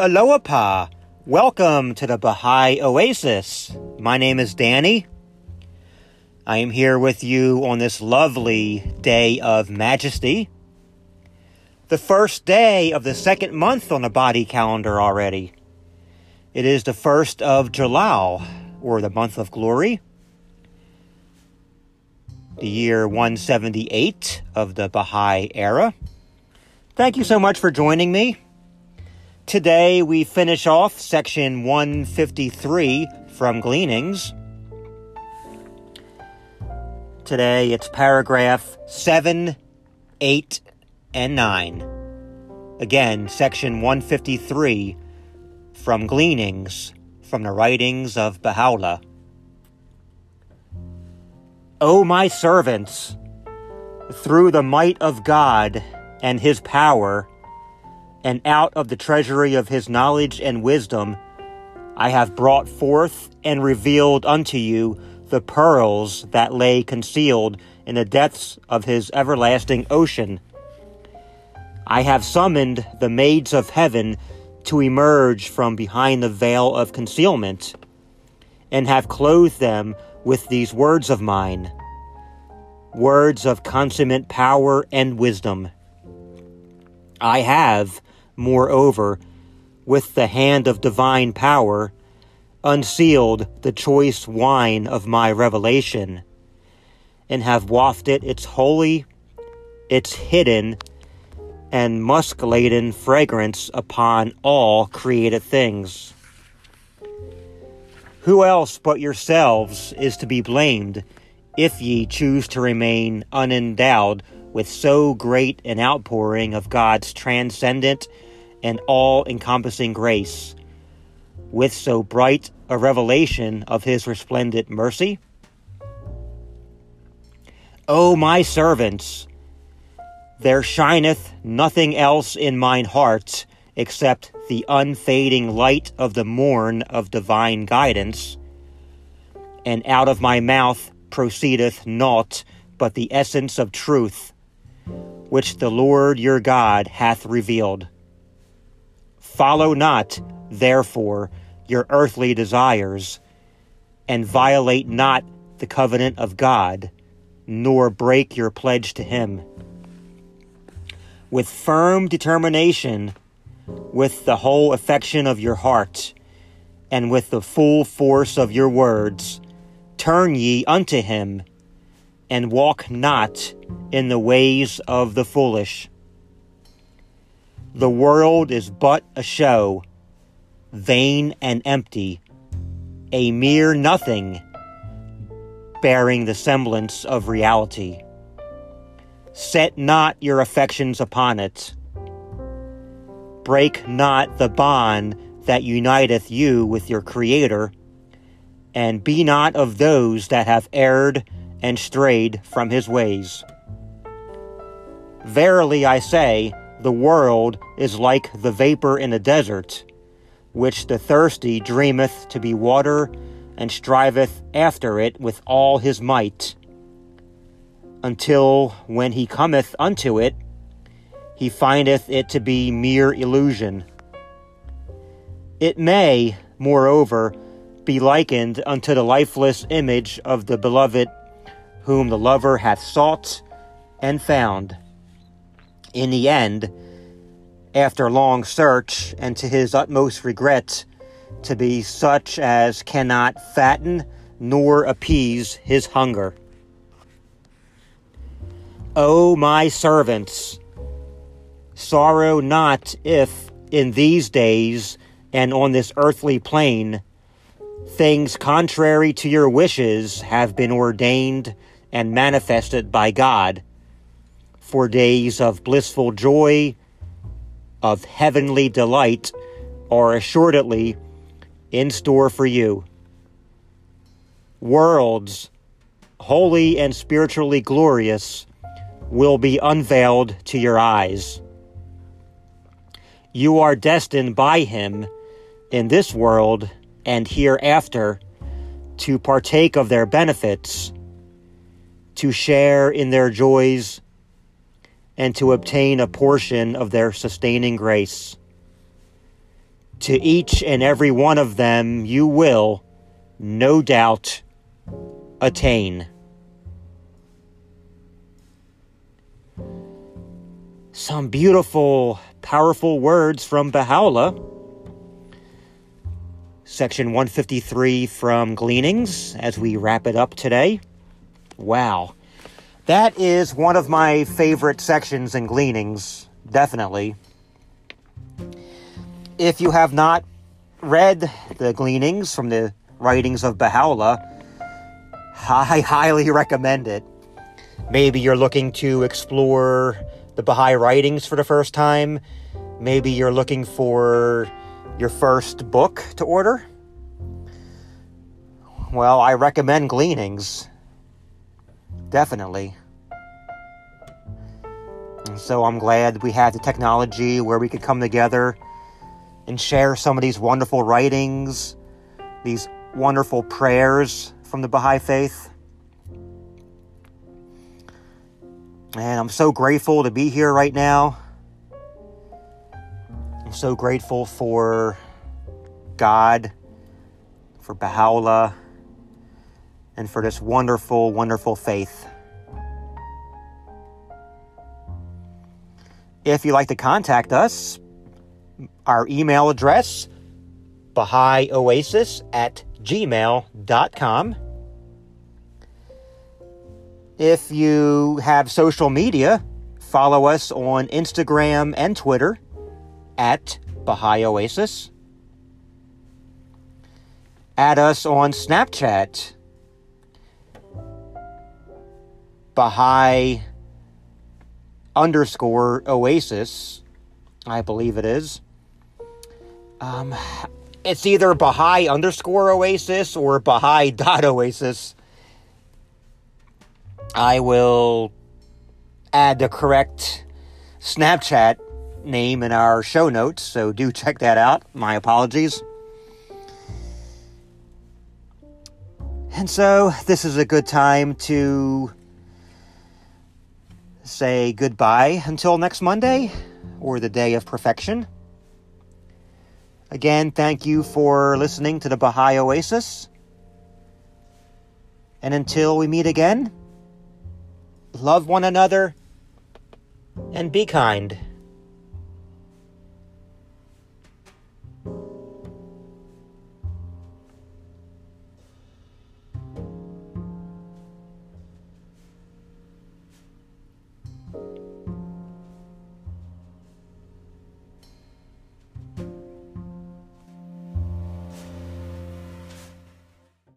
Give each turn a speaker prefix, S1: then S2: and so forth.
S1: Aloha. Pa. Welcome to the Baha'i Oasis. My name is Danny. I am here with you on this lovely day of majesty. The first day of the second month on the Baha'i calendar already. It is the first of Jalal, or the month of glory. The year 178 of the Baha'i era. Thank you so much for joining me. Today we finish off section 153 from Gleanings. Today it's paragraph 7, 8, and 9. Again, section 153 from Gleanings from the writings of Baha'u'llah. O my servants, through the might of God and his power, and out of the treasury of his knowledge and wisdom I have brought forth and revealed unto you the pearls that lay concealed in the depths of his everlasting ocean. I have summoned the maids of heaven to emerge from behind the veil of concealment, and have clothed them with these words of mine words of consummate power and wisdom. I have moreover, with the hand of divine power, unsealed the choice wine of my revelation, and have wafted its holy, its hidden, and musk laden fragrance upon all created things. Who else but yourselves is to be blamed if ye choose to remain unendowed with so great an outpouring of God's transcendent and all encompassing grace, with so bright a revelation of his resplendent mercy? O my servants, there shineth nothing else in mine heart except the unfading light of the morn of divine guidance, and out of my mouth proceedeth naught but the essence of truth, which the Lord your God hath revealed. Follow not, therefore, your earthly desires, and violate not the covenant of God, nor break your pledge to Him. With firm determination, with the whole affection of your heart, and with the full force of your words, turn ye unto Him, and walk not in the ways of the foolish the world is but a show, vain and empty, a mere nothing, bearing the semblance of reality. Set not your affections upon it. Break not the bond that uniteth you with your Creator, and be not of those that have erred and strayed from his ways. Verily I say, the world is like the vapor in a desert, which the thirsty dreameth to be water, and striveth after it with all his might, until when he cometh unto it, he findeth it to be mere illusion. It may, moreover, be likened unto the lifeless image of the beloved, whom the lover hath sought and found in the end, after long search and to his utmost regret, to be such as cannot fatten nor appease his hunger. O my servants, sorrow not if in these days and on this earthly plane things contrary to your wishes have been ordained and manifested by God for days of blissful joy, of heavenly delight, are assuredly in store for you. Worlds, holy and spiritually glorious, will be unveiled to your eyes. You are destined by Him in this world and hereafter to partake of their benefits, to share in their joys and to obtain a portion of their sustaining grace. to each and every one of them you will, no doubt, attain. Some beautiful, powerful words from Baha'u'llah. Section 153 from Gleanings as we wrap it up today. Wow. That is one of my favorite sections in Gleanings, definitely. If you have not read the Gleanings from the writings of Baha'u'llah, I highly recommend it. Maybe you're looking to explore the Baha'i writings for the first time. Maybe you're looking for your first book to order. Well, I recommend Gleanings. Definitely. And so I'm glad we have the technology where we could come together and share some of these wonderful writings, these wonderful prayers from the Baha'i Faith. And I'm so grateful to be here right now. I'm so grateful for God, for Baha'u'llah, and for this wonderful, wonderful faith. If you'd like to contact us, our email address, BahaiOasis at gmail.com. If you have social media, follow us on Instagram and Twitter at Baha'i Oasis. Add us on Snapchat, Baha'i underscore Oasis, I believe it is. Um, it's either Baha'i underscore Oasis or Baha'i dot Oasis. I will add the correct Snapchat name in our show notes, so do check that out. My apologies. And so, this is a good time to say goodbye until next Monday or the day of perfection. Again, thank you for listening to the Baha'i Oasis. And until we meet again, love one another and be kind.